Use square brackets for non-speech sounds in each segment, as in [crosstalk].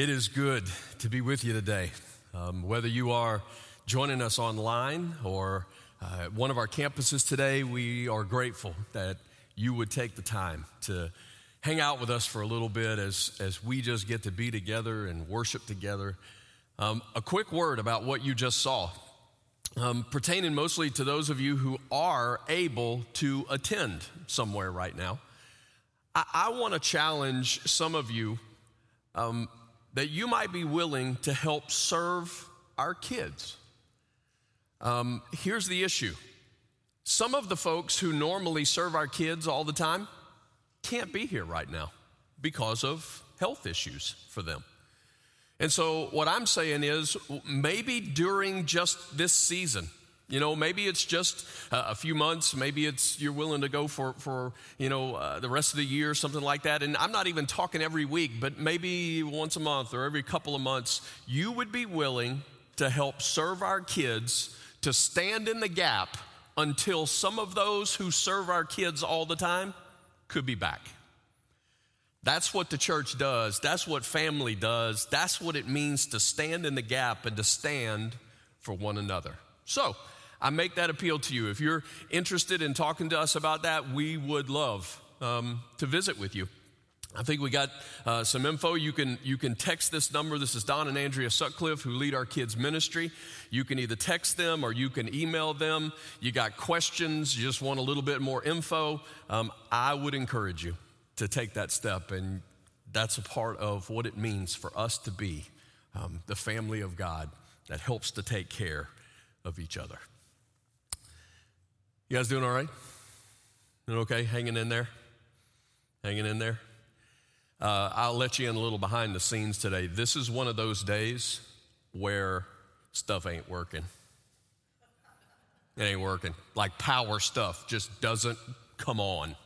It is good to be with you today. Um, whether you are joining us online or uh, at one of our campuses today, we are grateful that you would take the time to hang out with us for a little bit as, as we just get to be together and worship together. Um, a quick word about what you just saw, um, pertaining mostly to those of you who are able to attend somewhere right now. I, I want to challenge some of you um, that you might be willing to help serve our kids. Um, here's the issue some of the folks who normally serve our kids all the time can't be here right now because of health issues for them. And so, what I'm saying is maybe during just this season, you know, maybe it's just a few months. Maybe it's you're willing to go for, for you know, uh, the rest of the year, something like that. And I'm not even talking every week, but maybe once a month or every couple of months, you would be willing to help serve our kids to stand in the gap until some of those who serve our kids all the time could be back. That's what the church does. That's what family does. That's what it means to stand in the gap and to stand for one another. So, I make that appeal to you. If you're interested in talking to us about that, we would love um, to visit with you. I think we got uh, some info. You can, you can text this number. This is Don and Andrea Sutcliffe, who lead our kids' ministry. You can either text them or you can email them. You got questions, you just want a little bit more info. Um, I would encourage you to take that step, and that's a part of what it means for us to be um, the family of God that helps to take care of each other. You guys doing all right? Doing okay? Hanging in there? Hanging in there? Uh, I'll let you in a little behind the scenes today. This is one of those days where stuff ain't working. It ain't working. Like power stuff just doesn't come on.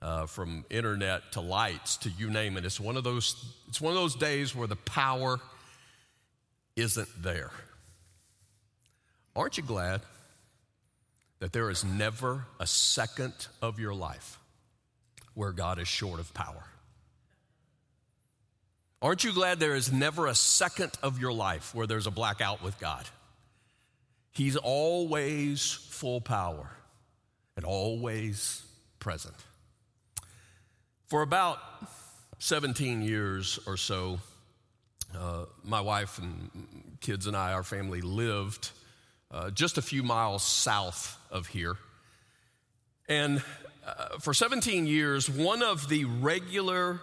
Uh, from internet to lights to you name it. It's one of those. It's one of those days where the power isn't there. Aren't you glad that there is never a second of your life where God is short of power. Aren't you glad there is never a second of your life where there's a blackout with God? He's always full power and always present. For about 17 years or so, uh, my wife and kids and I, our family, lived uh, just a few miles south of here. And uh, for 17 years, one of the regular,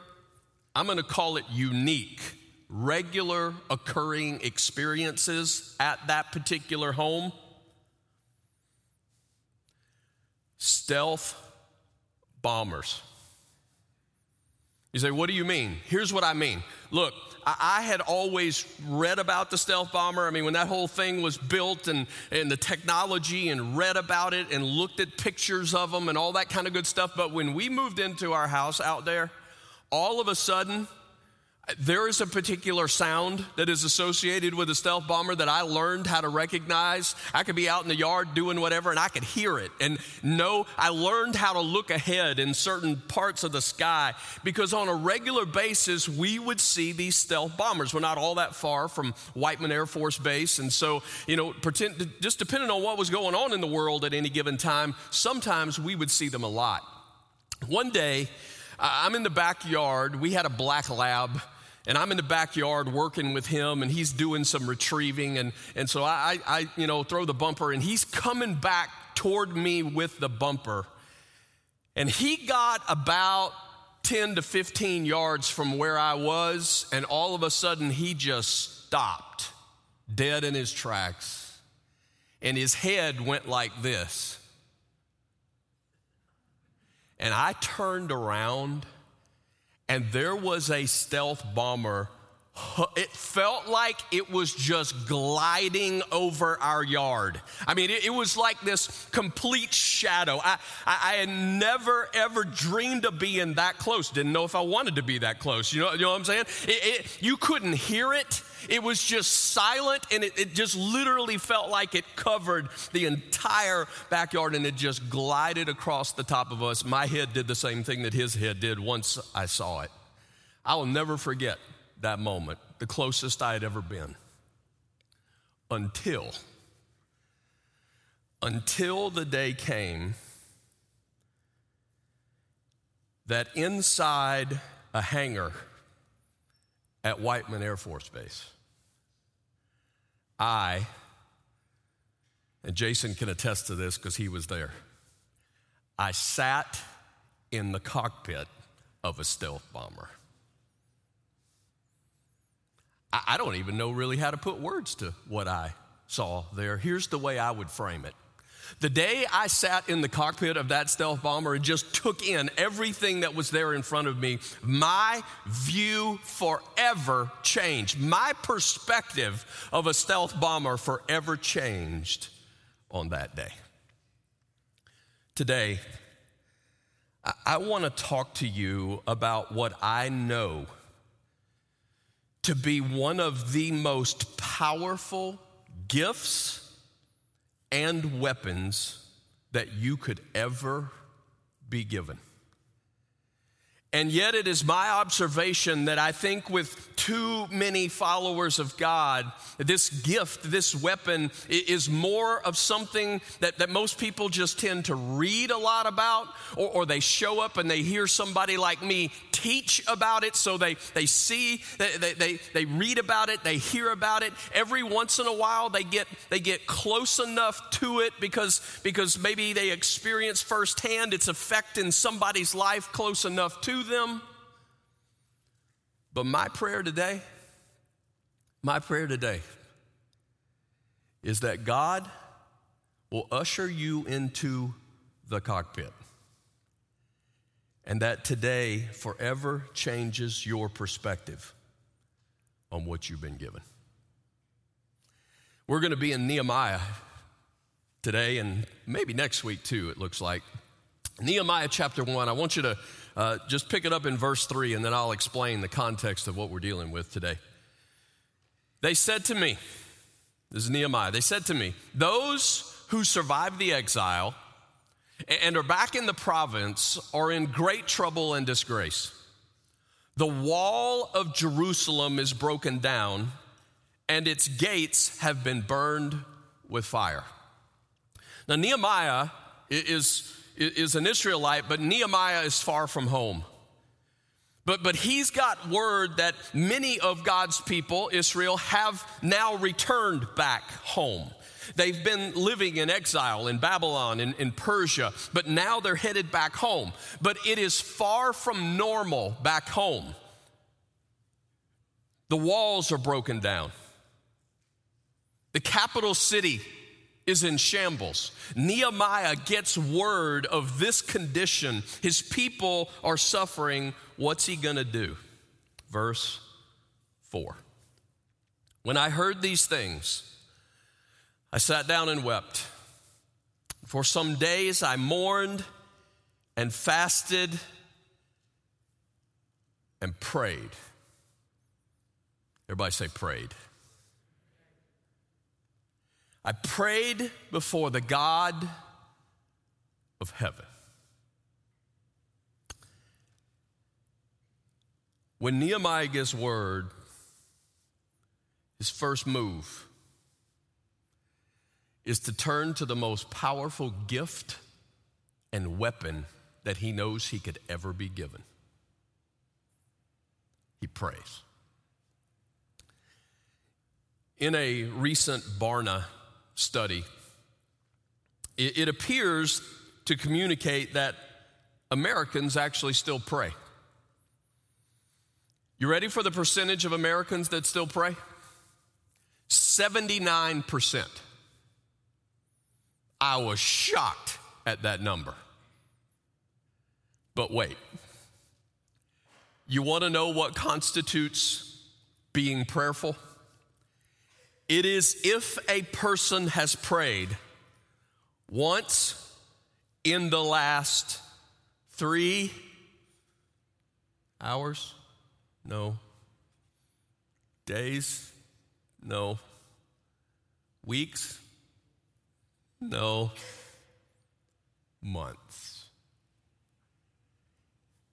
I'm going to call it unique, regular occurring experiences at that particular home stealth bombers. You say, what do you mean? Here's what I mean. Look, I had always read about the stealth bomber. I mean, when that whole thing was built and, and the technology and read about it and looked at pictures of them and all that kind of good stuff. But when we moved into our house out there, all of a sudden, there is a particular sound that is associated with a stealth bomber that I learned how to recognize. I could be out in the yard doing whatever and I could hear it. And no, I learned how to look ahead in certain parts of the sky because on a regular basis, we would see these stealth bombers. We're not all that far from Whiteman Air Force Base. And so, you know, pretend, just depending on what was going on in the world at any given time, sometimes we would see them a lot. One day, I'm in the backyard. We had a black lab and I'm in the backyard working with him, and he's doing some retrieving, and, and so I, I, you know, throw the bumper, and he's coming back toward me with the bumper. And he got about 10 to 15 yards from where I was, and all of a sudden he just stopped dead in his tracks. And his head went like this. And I turned around and there was a stealth bomber. It felt like it was just gliding over our yard. I mean, it, it was like this complete shadow. I, I, I, had never, ever dreamed of being that close. Didn't know if I wanted to be that close. You know, you know what I'm saying? It, it, you couldn't hear it. It was just silent and it, it just literally felt like it covered the entire backyard and it just glided across the top of us. My head did the same thing that his head did once I saw it. I will never forget that moment. the closest I had ever been. Until, until the day came that inside a hangar at Whiteman Air Force Base, I, and Jason can attest to this because he was there, I sat in the cockpit of a stealth bomber. I don't even know really how to put words to what I saw there. Here's the way I would frame it. The day I sat in the cockpit of that stealth bomber and just took in everything that was there in front of me, my view forever changed. My perspective of a stealth bomber forever changed on that day. Today, I want to talk to you about what I know to be one of the most powerful gifts and weapons that you could ever be given. And yet, it is my observation that I think with too many followers of God, this gift, this weapon, is more of something that, that most people just tend to read a lot about, or, or they show up and they hear somebody like me teach about it. So they, they see, they, they, they read about it, they hear about it. Every once in a while, they get, they get close enough to it because, because maybe they experience firsthand its effect in somebody's life close enough to them. But my prayer today, my prayer today is that God will usher you into the cockpit. And that today forever changes your perspective on what you've been given. We're going to be in Nehemiah today and maybe next week too, it looks like. Nehemiah chapter 1. I want you to uh, just pick it up in verse 3, and then I'll explain the context of what we're dealing with today. They said to me, this is Nehemiah, they said to me, those who survived the exile and are back in the province are in great trouble and disgrace. The wall of Jerusalem is broken down, and its gates have been burned with fire. Now, Nehemiah is is an Israelite, but Nehemiah is far from home. But, but he's got word that many of God's people, Israel, have now returned back home. They've been living in exile in Babylon, in, in Persia, but now they're headed back home. But it is far from normal back home. The walls are broken down. The capital city is in shambles. Nehemiah gets word of this condition. His people are suffering. What's he going to do? Verse 4. When I heard these things, I sat down and wept. For some days I mourned and fasted and prayed. Everybody say, prayed. I prayed before the God of heaven. When Nehemiah gets word, his first move is to turn to the most powerful gift and weapon that he knows he could ever be given. He prays. In a recent Barna study, it, it appears to communicate that Americans actually still pray. You ready for the percentage of Americans that still pray? 79%. I was shocked at that number. But wait, you want to know what constitutes being prayerful? It is if a person has prayed once in the last three hours? No. Days? No. Weeks? No. Months.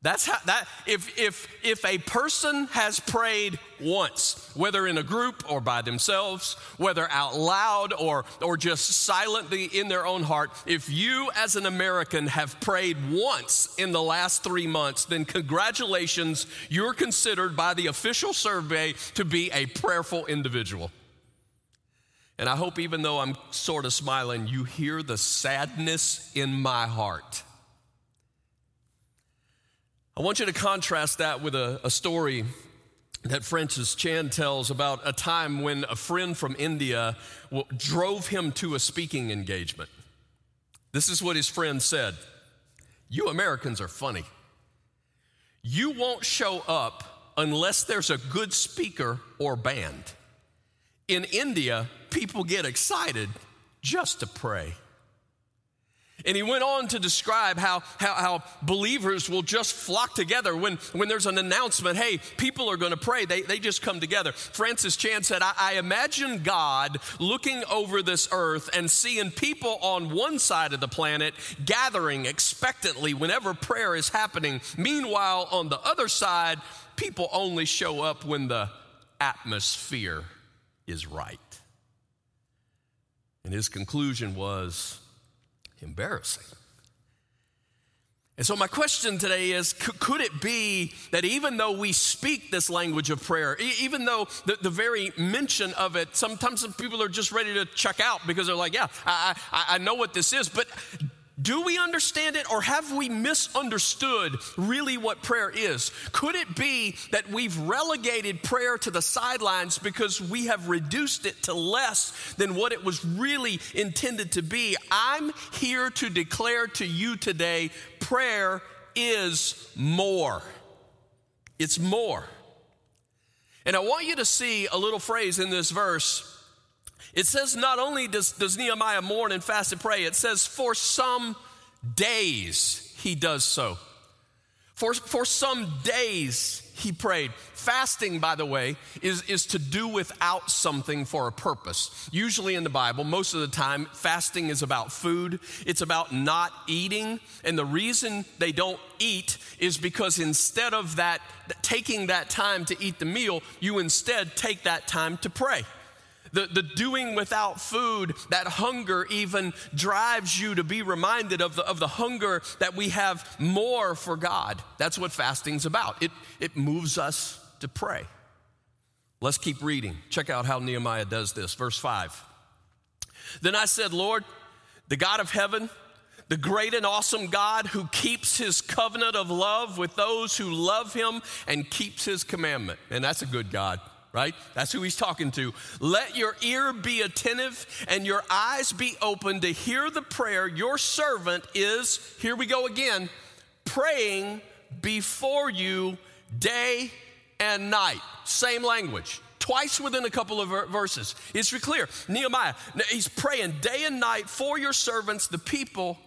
That's how that if if if a person has prayed once, whether in a group or by themselves, whether out loud or or just silently in their own heart, if you as an American have prayed once in the last 3 months, then congratulations, you're considered by the official survey to be a prayerful individual. And I hope even though I'm sort of smiling, you hear the sadness in my heart I want you to contrast that with a, a story that Francis Chan tells about a time when a friend from India drove him to a speaking engagement. This is what his friend said You Americans are funny. You won't show up unless there's a good speaker or band. In India, people get excited just to pray. And he went on to describe how, how, how, believers will just flock together when, when there's an announcement, hey, people are going to pray. They, they just come together. Francis Chan said, I, I imagine God looking over this earth and seeing people on one side of the planet gathering expectantly whenever prayer is happening. Meanwhile, on the other side, people only show up when the atmosphere is right. And his conclusion was, embarrassing. And so, my question today is could it be that even though we speak this language of prayer, even though the, the very mention of it, sometimes people are just ready to check out because they're like, yeah, I, I, I know what this is, but do we understand it or have we misunderstood really what prayer is? Could it be that we've relegated prayer to the sidelines because we have reduced it to less than what it was really intended to be? I'm here to declare to you today prayer is more. It's more. And I want you to see a little phrase in this verse it says not only does, does Nehemiah mourn and fast and pray, it says for some days he does so. For, for some days he prayed. Fasting, by the way, is, is to do without something for a purpose. Usually in the Bible, most of the time, fasting is about food, it's about not eating. And the reason they don't eat is because instead of that, taking that time to eat the meal, you instead take that time to pray. The, the doing without food, that hunger even drives you to be reminded of the, of the hunger that we have more for God. That's what fasting's about. It, it moves us to pray. Let's keep reading. Check out how Nehemiah does this. Verse 5. Then I said, Lord, the God of heaven, the great and awesome God who keeps his covenant of love with those who love him and keeps his commandment. And that's a good God right? That's who he's talking to. Let your ear be attentive and your eyes be open to hear the prayer your servant is, here we go again, praying before you day and night. Same language. Twice within a couple of verses. It's clear. Nehemiah, he's praying day and night for your servants, the people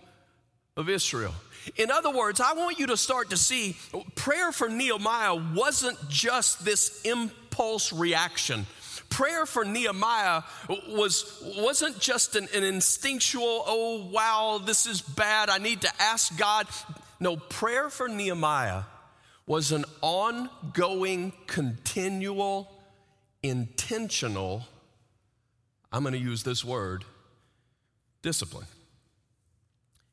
of Israel. In other words, I want you to start to see prayer for Nehemiah wasn't just this impulse reaction. Prayer for Nehemiah was, wasn't just an, an instinctual, oh, wow, this is bad, I need to ask God. No, prayer for Nehemiah was an ongoing, continual, intentional, I'm going to use this word, discipline.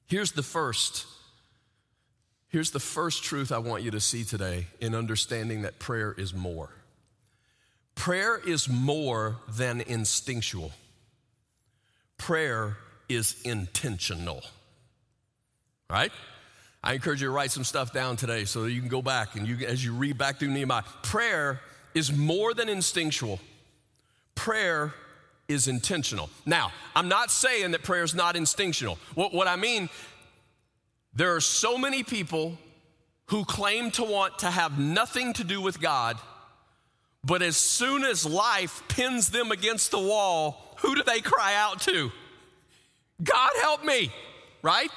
Here's the first Here's the first truth I want you to see today in understanding that prayer is more. Prayer is more than instinctual. Prayer is intentional. Right? I encourage you to write some stuff down today so you can go back and you, as you read back through Nehemiah, prayer is more than instinctual. Prayer is intentional. Now, I'm not saying that prayer is not instinctual. What, what I mean there are so many people who claim to want to have nothing to do with God, but as soon as life pins them against the wall, who do they cry out to? God help me, right?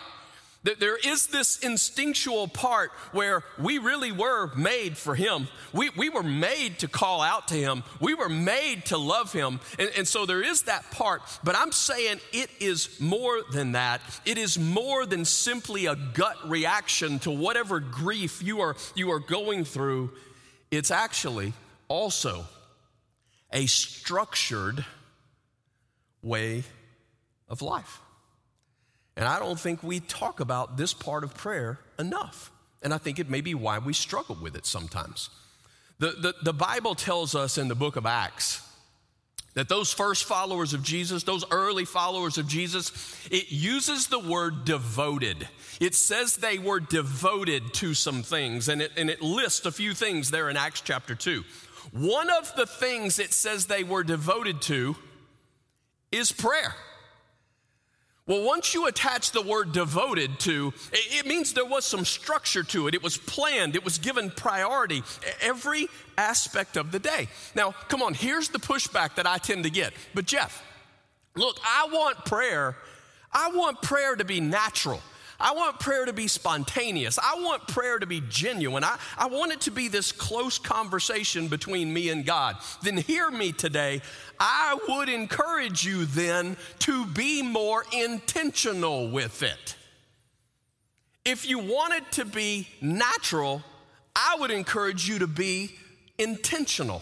There is this instinctual part where we really were made for Him. We, we were made to call out to Him. We were made to love Him. And, and so there is that part. But I'm saying it is more than that. It is more than simply a gut reaction to whatever grief you are, you are going through. It's actually also a structured way of life. And I don't think we talk about this part of prayer enough. And I think it may be why we struggle with it sometimes. The, the, the, Bible tells us in the book of Acts that those first followers of Jesus, those early followers of Jesus, it uses the word devoted. It says they were devoted to some things, and it, and it lists a few things there in Acts chapter 2. One of the things it says they were devoted to is prayer. Well, once you attach the word devoted to, it means there was some structure to it. It was planned, it was given priority every aspect of the day. Now, come on, here's the pushback that I tend to get. But, Jeff, look, I want prayer, I want prayer to be natural. I want prayer to be spontaneous. I want prayer to be genuine. I, I want it to be this close conversation between me and God. Then hear me today. I would encourage you then to be more intentional with it. If you want it to be natural, I would encourage you to be intentional.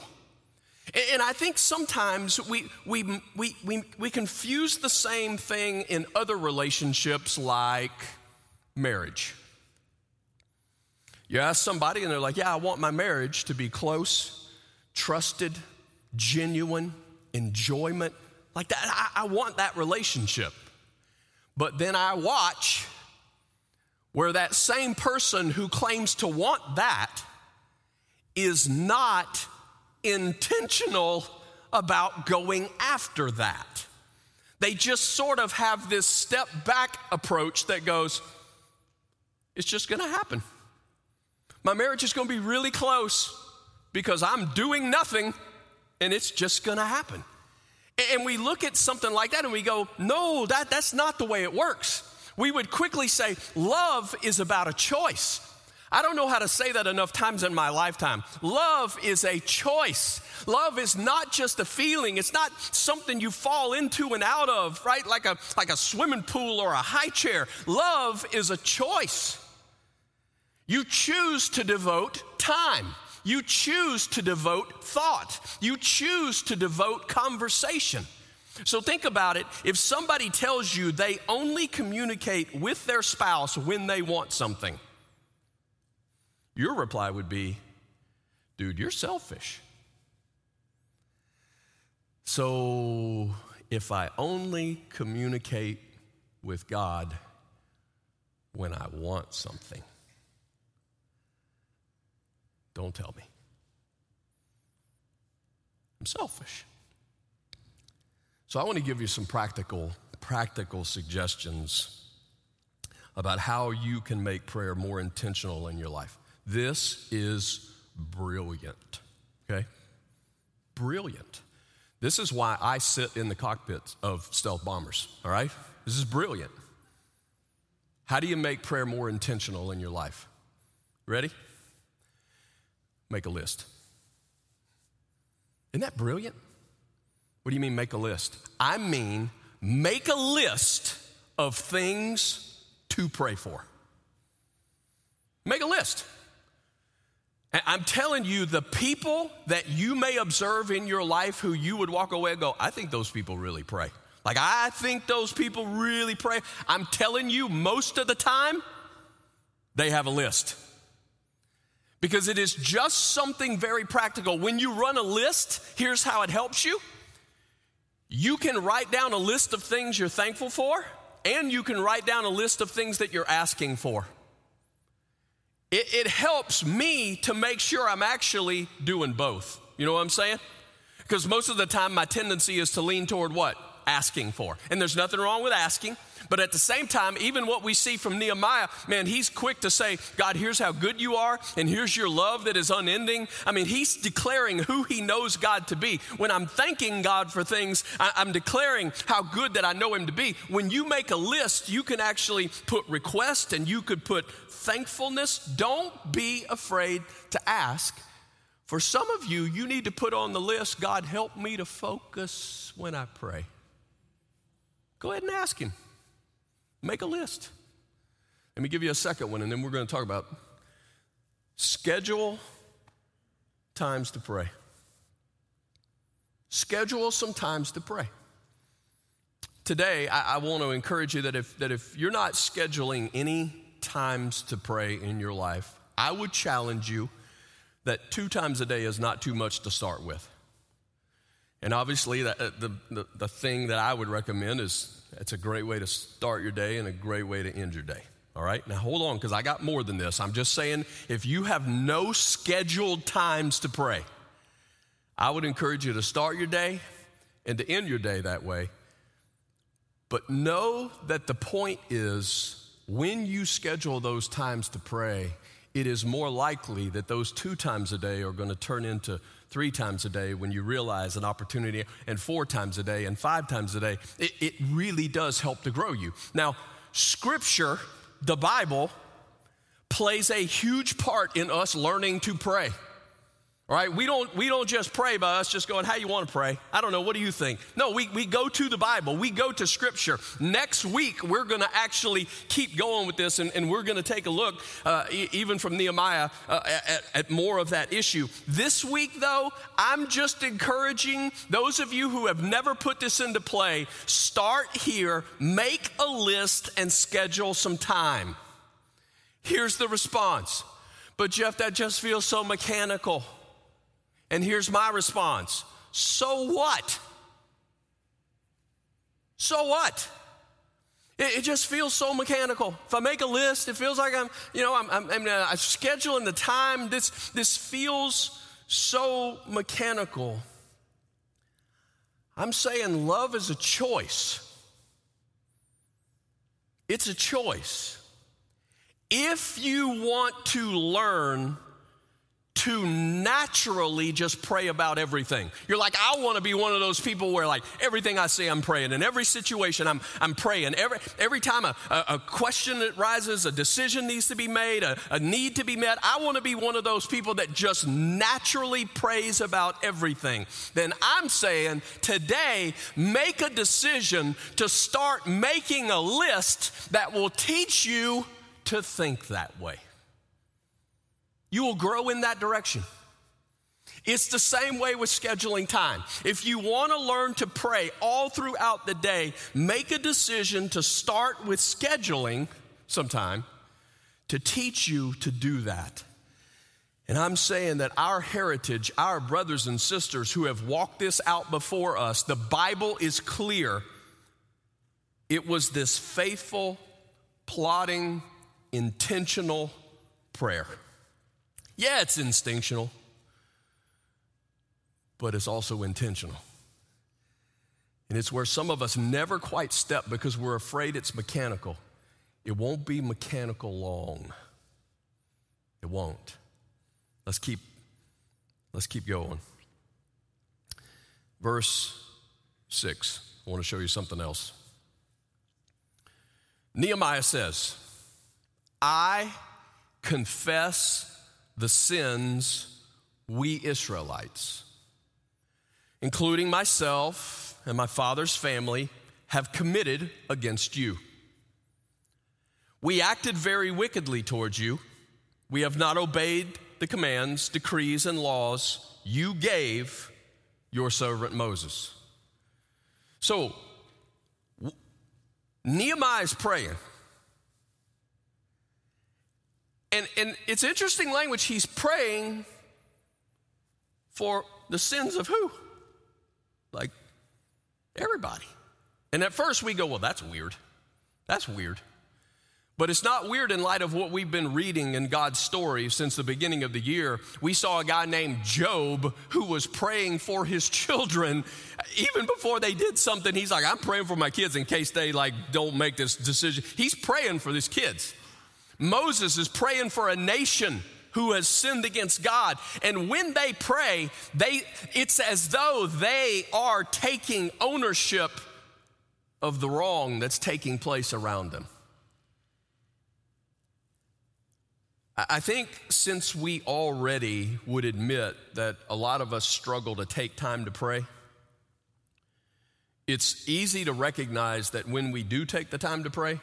And I think sometimes we, we, we, we, we confuse the same thing in other relationships like marriage. You ask somebody, and they're like, Yeah, I want my marriage to be close, trusted, genuine, enjoyment. Like that, I, I want that relationship. But then I watch where that same person who claims to want that is not intentional about going after that. They just sort of have this step back approach that goes, it's just gonna happen. My marriage is gonna be really close because I'm doing nothing and it's just gonna happen. And we look at something like that and we go, no, that, that's not the way it works. We would quickly say, love is about a choice. I don't know how to say that enough times in my lifetime. Love is a choice. Love is not just a feeling. It's not something you fall into and out of, right? Like a, like a swimming pool or a high chair. Love is a choice. You choose to devote time. You choose to devote thought. You choose to devote conversation. So think about it. If somebody tells you they only communicate with their spouse when they want something, your reply would be, dude, you're selfish. So if I only communicate with God when I want something, don't tell me. I'm selfish. So I want to give you some practical practical suggestions about how you can make prayer more intentional in your life. This is brilliant. Okay? Brilliant. This is why I sit in the cockpits of stealth bombers, all right? This is brilliant. How do you make prayer more intentional in your life? Ready? Make a list. Isn't that brilliant? What do you mean, make a list? I mean, make a list of things to pray for. Make a list. I'm telling you, the people that you may observe in your life who you would walk away and go, I think those people really pray. Like, I think those people really pray. I'm telling you, most of the time, they have a list because it is just something very practical. When you run a list, here's how it helps you you can write down a list of things you're thankful for, and you can write down a list of things that you're asking for. It, it helps me to make sure I'm actually doing both. You know what I'm saying? Because most of the time, my tendency is to lean toward what? Asking for. And there's nothing wrong with asking. But at the same time, even what we see from Nehemiah, man, he's quick to say, God, here's how good you are, and here's your love that is unending. I mean, he's declaring who he knows God to be. When I'm thanking God for things, I'm declaring how good that I know him to be. When you make a list, you can actually put request and you could put thankfulness. Don't be afraid to ask. For some of you, you need to put on the list, God, help me to focus when I pray. Go ahead and ask Him. Make a list. Let me give you a second one, and then we're going to talk about schedule times to pray. Schedule some times to pray. Today, I, I want to encourage you that if, that if you're not scheduling any times to pray in your life, I would challenge you that two times a day is not too much to start with. And obviously, uh, the, the, the thing that I would recommend is it's a great way to start your day and a great way to end your day. All right, now hold on because I got more than this. I'm just saying if you have no scheduled times to pray, I would encourage you to start your day and to end your day that way. But know that the point is when you schedule those times to pray, it is more likely that those two times a day are going to turn into three times a day when you realize an opportunity, and four times a day, and five times a day. It, it really does help to grow you. Now, Scripture, the Bible, plays a huge part in us learning to pray. Right? We don't, we don't just pray by us just going, how you want to pray? I don't know. What do you think? No, we, we go to the Bible. We go to Scripture. Next week, we're going to actually keep going with this and, and we're going to take a look, uh, e- even from Nehemiah, uh, at, at more of that issue. This week, though, I'm just encouraging those of you who have never put this into play, start here, make a list, and schedule some time. Here's the response. But Jeff, that just feels so mechanical. And here's my response So what? So what? It, just feels so mechanical. If I make a list, it feels like I'm, you know, I'm, I'm, I'm, uh, I'm scheduling the time. This, this feels so mechanical. I'm saying love is a choice. It's a choice. If you want to learn to naturally just pray about everything. You're like, I want to be one of those people where, like, everything I say, I'm praying. In every situation, I'm, I'm praying. Every, every time a, a, a question that rises, a decision needs to be made, a, a need to be met, I want to be one of those people that just naturally prays about everything. Then I'm saying today, make a decision to start making a list that will teach you to think that way. You will grow in that direction. It's the same way with scheduling time. If you want to learn to pray all throughout the day, make a decision to start with scheduling sometime to teach you to do that. And I'm saying that our heritage, our brothers and sisters who have walked this out before us, the Bible is clear. It was this faithful, plotting, intentional prayer. Yeah, it's instinctual, but it's also intentional. And it's where some of us never quite step because we're afraid it's mechanical. It won't be mechanical long. It won't. Let's keep let's keep going. Verse 6. I want to show you something else. Nehemiah says, I confess the sins we Israelites, including myself and my father's family, have committed against you. We acted very wickedly towards you. We have not obeyed the commands, decrees, and laws you gave your servant Moses. So, Nehemiah is praying. And, and it's interesting language. He's praying for the sins of who? Like everybody. And at first we go, well, that's weird. That's weird. But it's not weird in light of what we've been reading in God's story since the beginning of the year. We saw a guy named Job who was praying for his [laughs] children even before they did something. He's like, I'm praying for my kids in case they like don't make this decision. He's praying for his kids. Moses is praying for a nation who has sinned against God. And when they pray, they it's as though they are taking ownership of the wrong that's taking place around them. I think since we already would admit that a lot of us struggle to take time to pray, it's easy to recognize that when we do take the time to pray,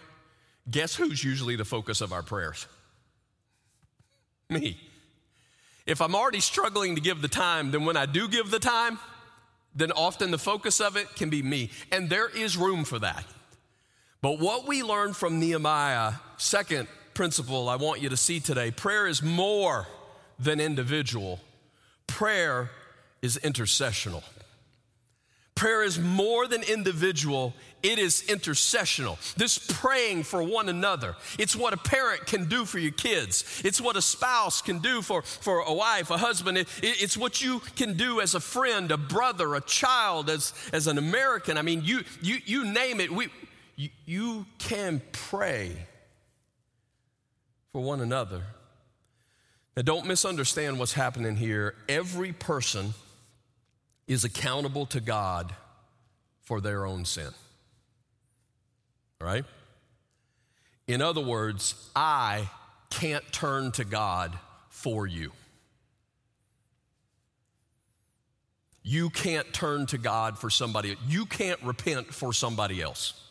guess who's usually the focus of our prayers? Me. If I'm already struggling to give the time, then when I do give the time, then often the focus of it can be me. And there is room for that. But what we learned from Nehemiah, second principle I want you to see today prayer is more than individual, prayer is intercessional. Prayer is more than individual, it is intercessional. This praying for one another. It's what a parent can do for your kids, it's what a spouse can do for, for a wife, a husband. It, it, it's what you can do as a friend, a brother, a child, as, as an American. I mean, you, you, you name it. We, you, you can pray for one another. Now, don't misunderstand what's happening here. Every person is accountable to God for their own sin. Right? In other words, I can't turn to God for you. You can't turn to God for somebody. You can't repent for somebody else.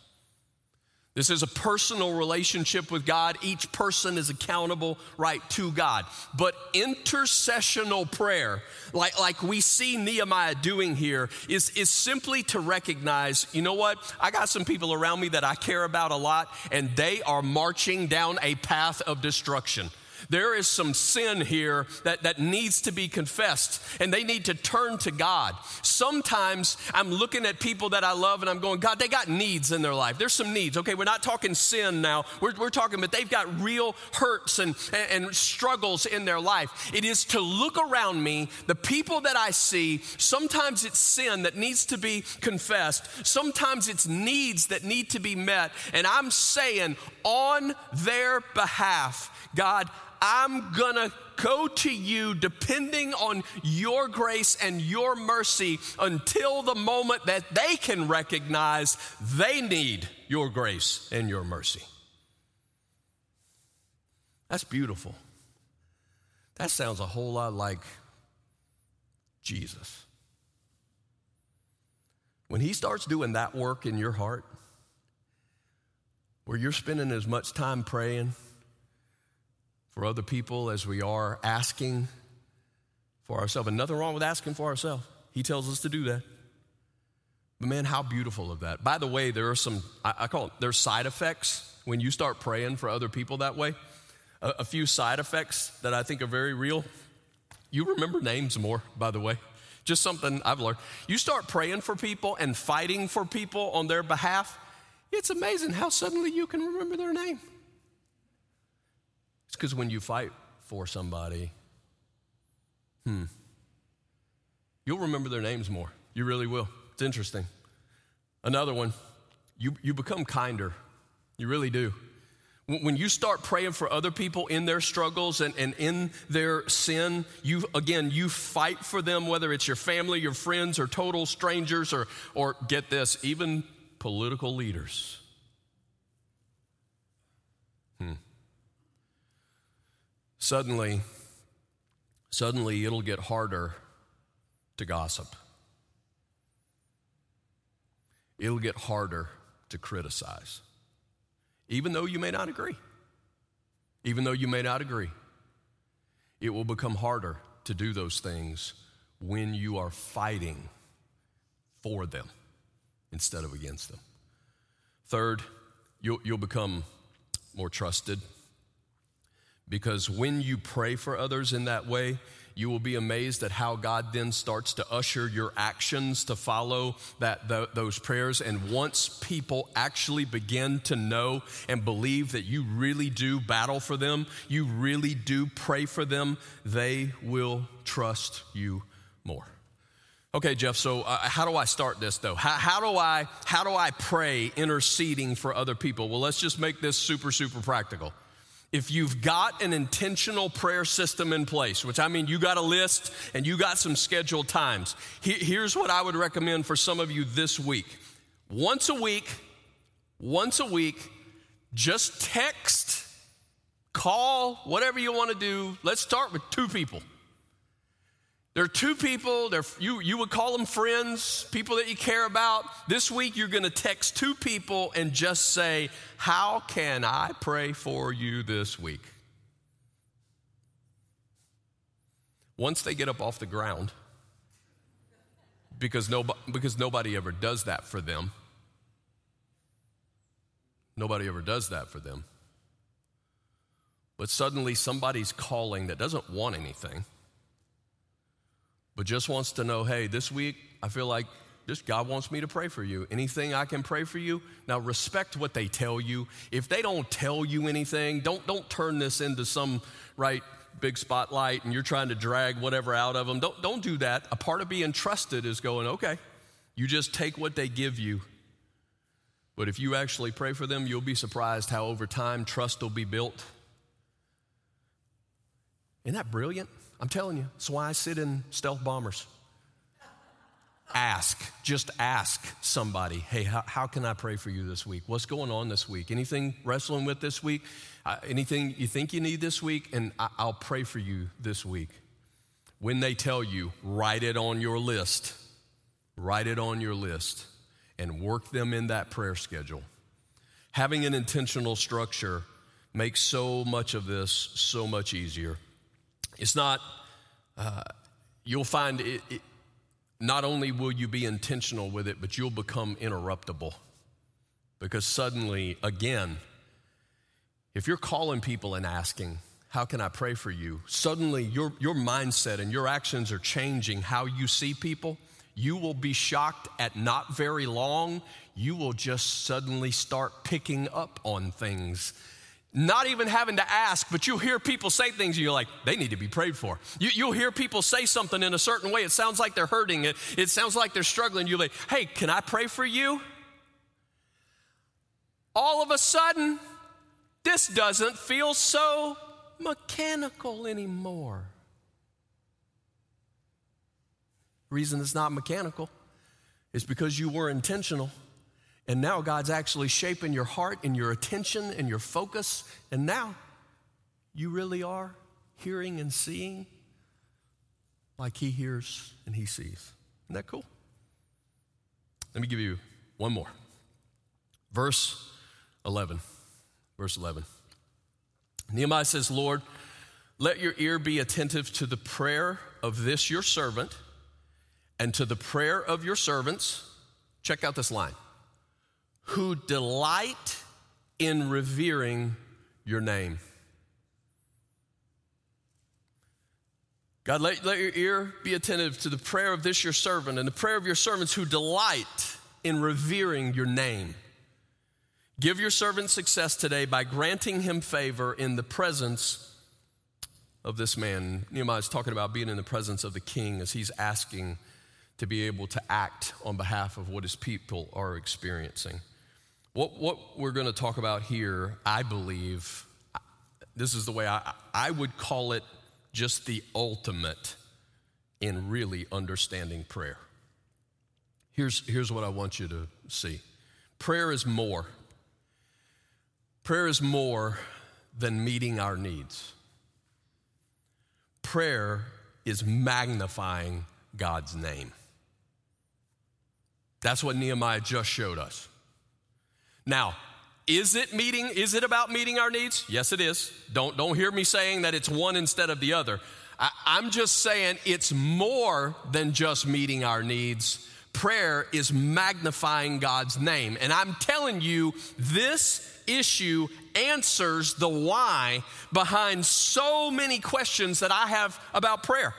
This is a personal relationship with God. Each person is accountable right to God. But intercessional prayer, like, like we see Nehemiah doing here, is, is simply to recognize you know what? I got some people around me that I care about a lot, and they are marching down a path of destruction. There is some sin here that, that needs to be confessed, and they need to turn to God. Sometimes I'm looking at people that I love and I'm going, God, they got needs in their life. There's some needs. Okay, we're not talking sin now. We're, we're talking, but they've got real hurts and, and, and struggles in their life. It is to look around me, the people that I see, sometimes it's sin that needs to be confessed, sometimes it's needs that need to be met. And I'm saying, on their behalf, God, I'm gonna go to you depending on your grace and your mercy until the moment that they can recognize they need your grace and your mercy. That's beautiful. That sounds a whole lot like Jesus. When he starts doing that work in your heart, where you're spending as much time praying, for other people as we are asking for ourselves. And nothing wrong with asking for ourselves. He tells us to do that. But man, how beautiful of that. By the way, there are some, I, call it, there's side effects when you start praying for other people that way. A, a few side effects that I think are very real. You remember names more, by the way. Just something I've learned. You start praying for people and fighting for people on their behalf, it's amazing how suddenly you can remember their name. It's because when you fight for somebody, hmm, you'll remember their names more. You really will. It's interesting. Another one, you, you become kinder. You really do. When you start praying for other people in their struggles and, and in their sin, you again, you fight for them, whether it's your family, your friends, or total strangers, or, or get this, even political leaders. Hmm suddenly, suddenly it'll get harder to gossip. It'll get harder to criticize, even though you may not agree. Even though you may not agree, it will become harder to do those things when you are fighting for them instead of against them. Third, you'll, you'll become more trusted because when you pray for others in that way, you will be amazed at how God then starts to usher your actions to follow that those prayers. And once people actually begin to know and believe that you really do battle for them, you really do pray for them, they will trust you more. Okay, Jeff, so uh, how do I start this though? How, how, do I, how do I pray interceding for other people? Well, let's just make this super, super practical. If you've got an intentional prayer system in place, which I mean you got a list and you got some scheduled times, here's what I would recommend for some of you this week. Once a week, once a week, just text, call, whatever you want to do. Let's start with two people. There are two people, you, you would call them friends, people that you care about. This week, you're going to text two people and just say, How can I pray for you this week? Once they get up off the ground, because because nobody ever does that for them. Nobody ever does that for them. But suddenly somebody's calling that doesn't want anything but just wants to know hey, this week I feel like this God wants me to pray for you. Anything I can pray for you? Now respect what they tell you. If they don't tell you anything, don't don't turn this into some right big spotlight and you're trying to drag whatever out of them. Don't don't do that. A part of being trusted is going, okay, you just take what they give you. But if you actually pray for them, you'll be surprised how over time trust will be built. Isn't that brilliant? I'm telling you, that's why I sit in stealth bombers. Ask, just ask somebody, hey, how, how, can I pray for you this week? What's going on this week? Anything wrestling with this week? Uh, anything you think you need this week? And I, I'll pray for you this week. When they tell you, write it on your list. Write it on your list and work them in that prayer schedule. Having an intentional structure makes so much of this so much easier. It's not, uh, you'll find it, it, not only will you be intentional with it, but you'll become interruptible. Because suddenly, again, if you're calling people and asking, How can I pray for you? Suddenly, your, your mindset and your actions are changing how you see people. You will be shocked at not very long. You will just suddenly start picking up on things not even having to ask, but you'll hear people say things and you're like, they need to be prayed for. You, will hear people say something in a certain way. It sounds like they're hurting. It, it sounds like they're struggling. You're like, hey, can I pray for you? All of a sudden, this doesn't feel so mechanical anymore. Reason it's not mechanical is because you were intentional. And now God's actually shaping your heart and your attention and your focus. And now you really are hearing and seeing like He hears and He sees. Isn't that cool? Let me give you one more. Verse 11. Verse 11. Nehemiah says, Lord, let your ear be attentive to the prayer of this your servant and to the prayer of your servants. Check out this line who delight in revering your name. God, let, let your ear be attentive to the prayer of this your servant and the prayer of your servants who delight in revering your name. Give your servant success today by granting him favor in the presence of this man. Nehemiah is talking about being in the presence of the king as he's asking to be able to act on behalf of what his people are experiencing. What, what we're going to talk about here, I believe, this is the way I, I would call it just the ultimate in really understanding prayer. Here's, here's what I want you to see prayer is more. Prayer is more than meeting our needs. Prayer is magnifying God's name. That's what Nehemiah just showed us. Now, is it meeting is it about meeting our needs? Yes it is. Don't don't hear me saying that it's one instead of the other. I, I'm just saying it's more than just meeting our needs. Prayer is magnifying God's name. And I'm telling you, this issue answers the why behind so many questions that I have about prayer.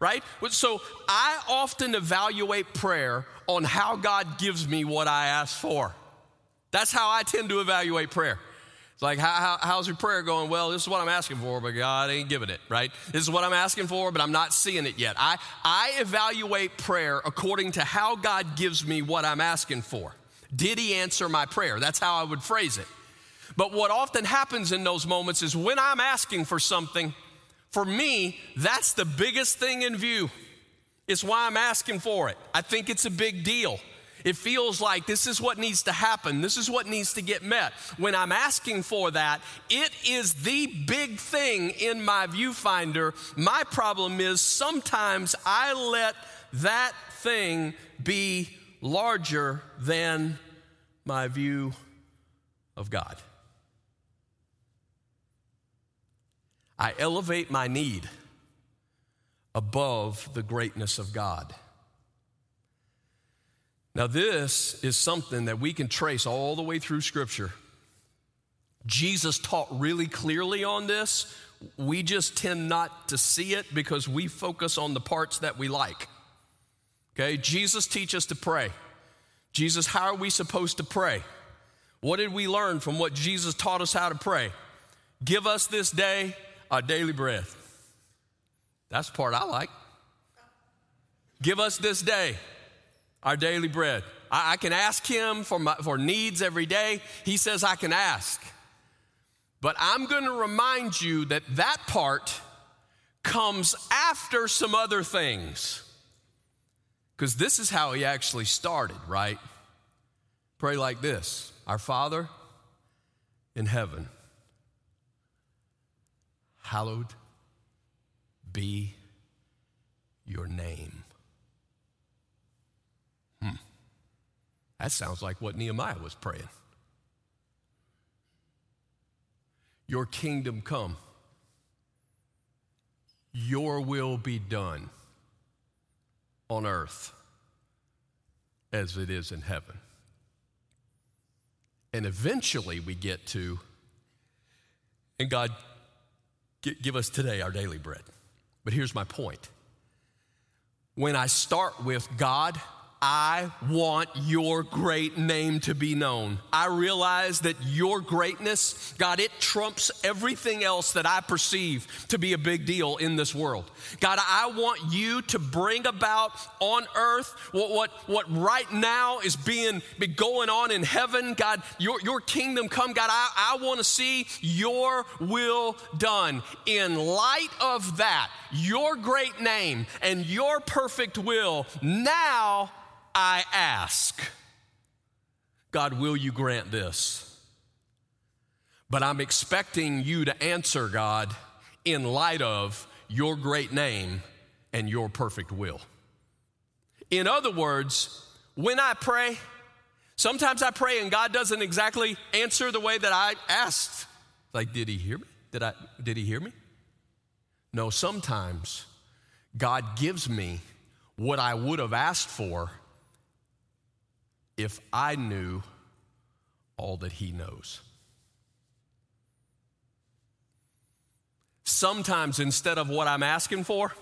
right? So I often evaluate prayer on how God gives me what I ask for. That's how I tend to evaluate prayer. It's like, how, how, how's your prayer going? Well, this is what I'm asking for, but God ain't giving it, right? This is what I'm asking for, but I'm not seeing it yet. I, I evaluate prayer according to how God gives me what I'm asking for. Did He answer my prayer? That's how I would phrase it. But what often happens in those moments is when I'm asking for something, for me, that's the biggest thing in view. It's why I'm asking for it. I think it's a big deal. It feels like this is what needs to happen. This is what needs to get met. When I'm asking for that, it is the big thing in my viewfinder. My problem is sometimes I let that thing be larger than my view of God. I elevate my need above the greatness of God. Now, this is something that we can trace all the way through Scripture. Jesus taught really clearly on this. We just tend not to see it because we focus on the parts that we like. Okay, Jesus teaches us to pray. Jesus, how are we supposed to pray? What did we learn from what Jesus taught us how to pray? Give us this day our daily bread. That's the part I like. Give us this day our daily bread. I, I can ask Him for, my, for needs every day. He says I can ask. But I'm going to remind you that that part comes after some other things. Because this is how He actually started, right? Pray like this Our Father in heaven, hallowed be your name. Hmm. That sounds like what Nehemiah was praying. Your kingdom come, your will be done on earth as it is in heaven. And eventually we get to, and God, give us today our daily bread. But here's my point. When I start with God, I want your great name to be known. I realize that your greatness, God, it trumps everything else that I perceive to be a big deal in this world. God, I want you to bring about on earth what, what, what right now is being be going on in heaven. God, your, your kingdom come. God, I, I want to see your will done. In light of that, your great name and your perfect will, now I ask, God, will you grant this? But I'm expecting you to answer, God, in light of your great name and your perfect will. In other words, when I pray, sometimes I pray and God doesn't exactly answer the way that I asked. Like, did he hear me? Did, I, did he hear me? No, sometimes God gives me what I would have asked for if I knew all that He knows. Sometimes instead of what I'm asking for,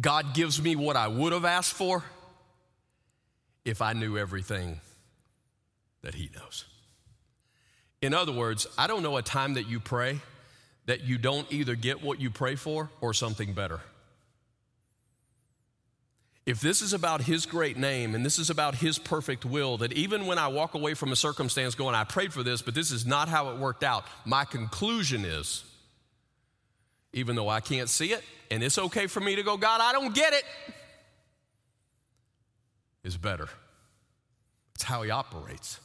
God gives me what I would have asked for if I knew everything that He knows. In other words, I don't know a time that you pray that you don't either get what you pray for or something better. If this is about His great name and this is about His perfect will, that even when I walk away from a circumstance going, I prayed for this, but this is not how it worked out, my conclusion is, even though I can't see it, and it's okay for me to go, God, I don't get it, is better. It's how He operates.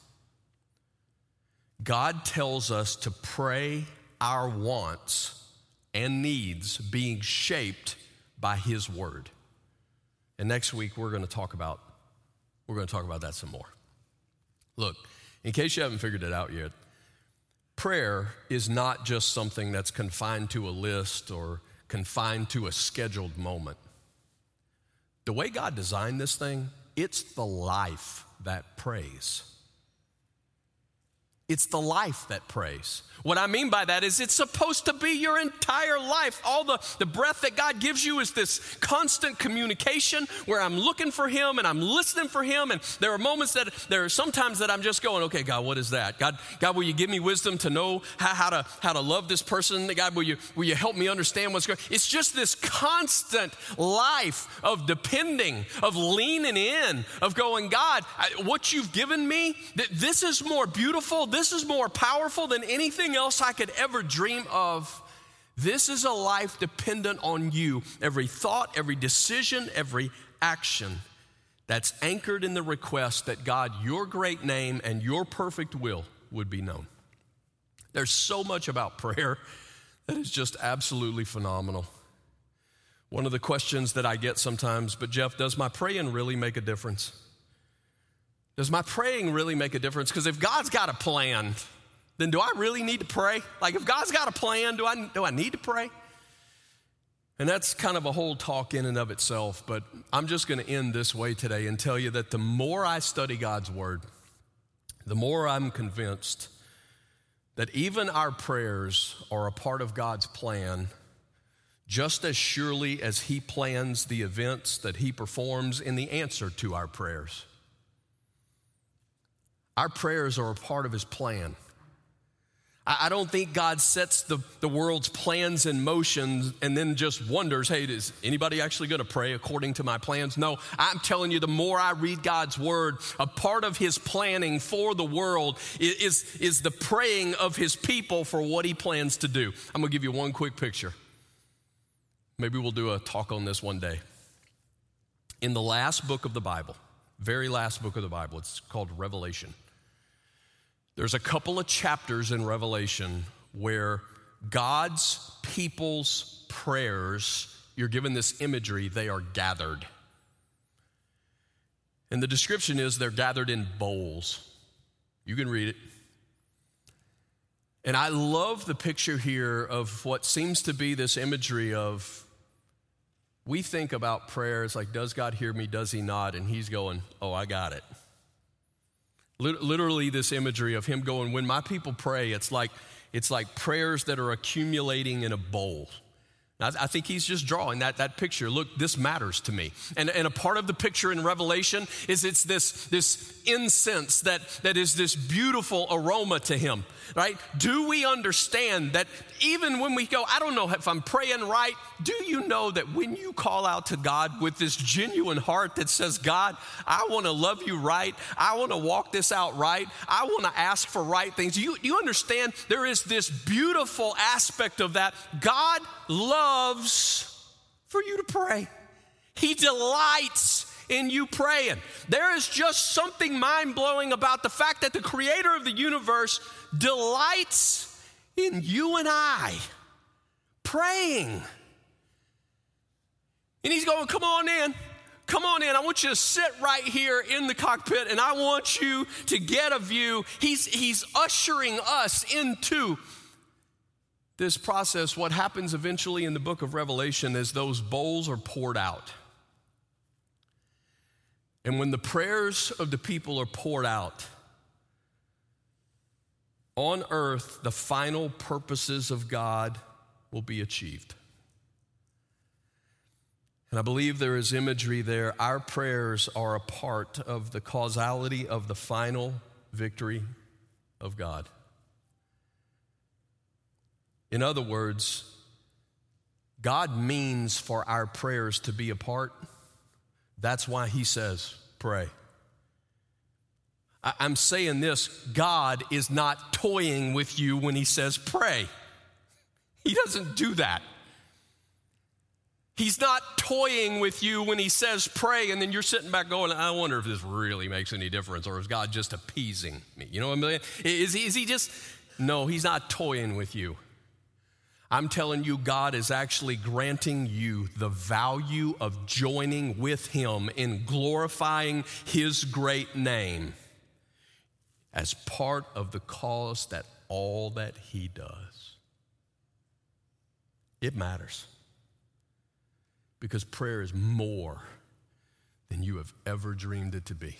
God tells us to pray our wants and needs being shaped by His word. And next week we're going to talk about we're going to talk about that some more. Look, in case you haven't figured it out yet, prayer is not just something that's confined to a list or confined to a scheduled moment. The way God designed this thing, it's the life that prays. It's the life that prays. What I mean by that is it's supposed to be your entire life. All the, the breath that God gives you is this constant communication where I'm looking for Him and I'm listening for Him. And there are moments that there are sometimes that I'm just going, okay, God, what is that? God, God, will you give me wisdom to know how, how to how to love this person? God, will you will you help me understand what's going It's just this constant life of depending, of leaning in, of going, God, I, what you've given me, that this is more beautiful this is more powerful than anything else I could ever dream of. This is a life dependent on you. Every thought, every decision, every action that's anchored in the request that God, your great name and your perfect will would be known. There's so much about prayer that is just absolutely phenomenal. One of the questions that I get sometimes, but Jeff, does my praying really make a difference? Does my praying really make a difference? Because if God's got a plan, then do I really need to pray? Like, if God's got a plan, do I, do I need to pray? And that's kind of a whole talk in and of itself, but I'm just going to end this way today and tell you that the more I study God's Word, the more I'm convinced that even our prayers are a part of God's plan just as surely as He plans the events that He performs in the answer to our prayers. Our prayers are a part of His plan. I don't think God sets the, the world's plans in motion and then just wonders, hey, is anybody actually going to pray according to my plans? No, I'm telling you, the more I read God's word, a part of his planning for the world is, is the praying of his people for what he plans to do. I'm going to give you one quick picture. Maybe we'll do a talk on this one day. In the last book of the Bible, very last book of the Bible, it's called Revelation. There's a couple of chapters in Revelation where God's people's prayers, you're given this imagery, they are gathered. And the description is they're gathered in bowls. You can read it. And I love the picture here of what seems to be this imagery of we think about prayers like, does God hear me? Does he not? And he's going, oh, I got it. Literally, this imagery of him going, when my people pray, it's like, it's like prayers that are accumulating in a bowl. I think he's just drawing that, that picture. Look, this matters to me. And, and a part of the picture in Revelation is it's this, this incense that, that is this beautiful aroma to him, right? Do we understand that even when we go, I don't know if I'm praying right, do you know that when you call out to God with this genuine heart that says, God, I want to love you right, I want to walk this out right, I want to ask for right things, you, you understand there is this beautiful aspect of that. God loves loves for you to pray. He delights in you praying. There is just something mind blowing about the fact that the creator of the universe delights in you and I praying. And he's going, Come on in. Come on in. I want you to sit right here in the cockpit and I want you to get a view. He's, he's ushering us into this process, what happens eventually in the book of Revelation is those bowls are poured out. And when the prayers of the people are poured out, on earth, the final purposes of God will be achieved. And I believe there is imagery there. Our prayers are a part of the causality of the final victory of God. In other words, God means for our prayers to be a part. That's why He says, pray. I'm saying this God is not toying with you when He says, pray. He doesn't do that. He's not toying with you when he says pray, and then you're sitting back going, I wonder if this really makes any difference, or is God just appeasing me? You know what I mean? Is he, is he just, no, he's not toying with you. I'm telling you, God is actually granting you the value of joining with Him in glorifying His great name as part of the cause that all that He does. It matters because prayer is more than you have ever dreamed it to be.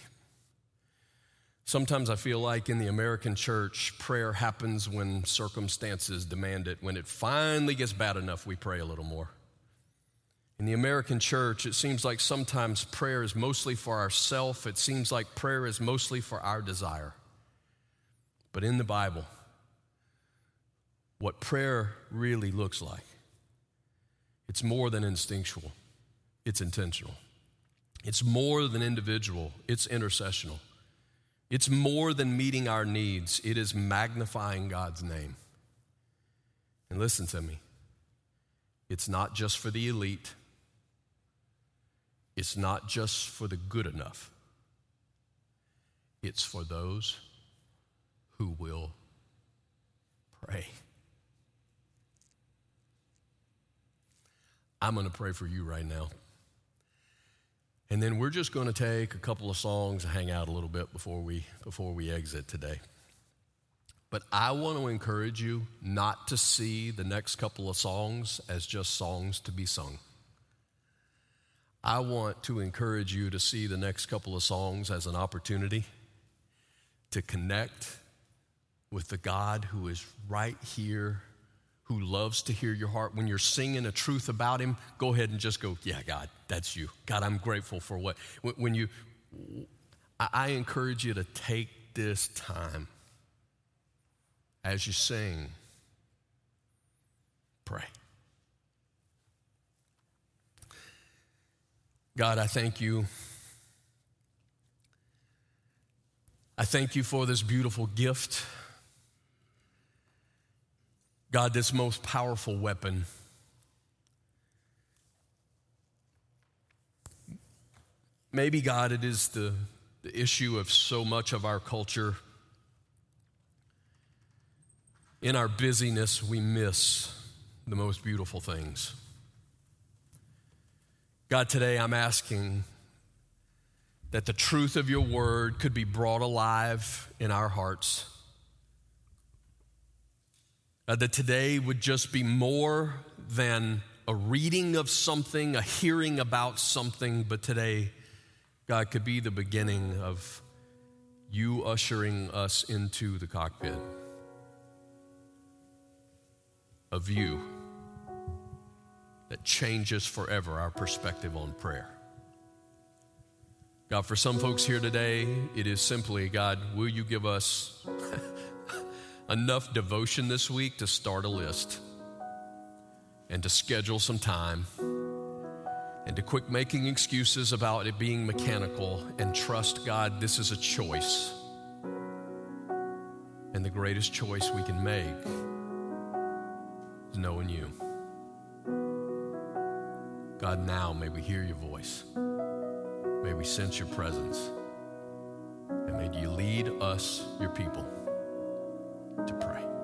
Sometimes I feel like in the American church, prayer happens when circumstances demand it. When it finally gets bad enough, we pray a little more. In the American church, it seems like sometimes prayer is mostly for ourself. It seems like prayer is mostly for our desire. But in the Bible, what prayer really looks like, it's more than instinctual, it's intentional. It's more than individual, it's intercessional. It's more than meeting our needs, it is magnifying God's name. And listen to me it's not just for the elite, it's not just for the good enough, it's for those who will pray. I'm going to pray for you right now. And then we're just going to take a couple of songs and hang out a little bit before we, before we exit today. But I want to encourage you not to see the next couple of songs as just songs to be sung. I want to encourage you to see the next couple of songs as an opportunity to connect with the God who is right here who loves to hear your heart. When you're singing a truth about Him, go ahead and just go, Yeah, God, that's you. God, I'm grateful for what. When you, I encourage you to take this time as you sing, pray. God, I thank you. I thank you for this beautiful gift God, this most powerful weapon. Maybe, God, it is the, the issue of so much of our culture. In our busyness, we miss the most beautiful things. God, today I'm asking that the truth of your word could be brought alive in our hearts. Uh, that today would just be more than a reading of something, a hearing about something, but today, God, could be the beginning of you ushering us into the cockpit of you that changes forever our perspective on prayer. God, for some folks here today, it is simply, God, will you give us [laughs] enough devotion this week to start a list and to schedule some time and to quit making excuses about it being mechanical and trust God, this is a choice. And the greatest choice we can make is knowing you. God, now may we hear your voice. May we sense your presence. And may you lead us, your people to pray.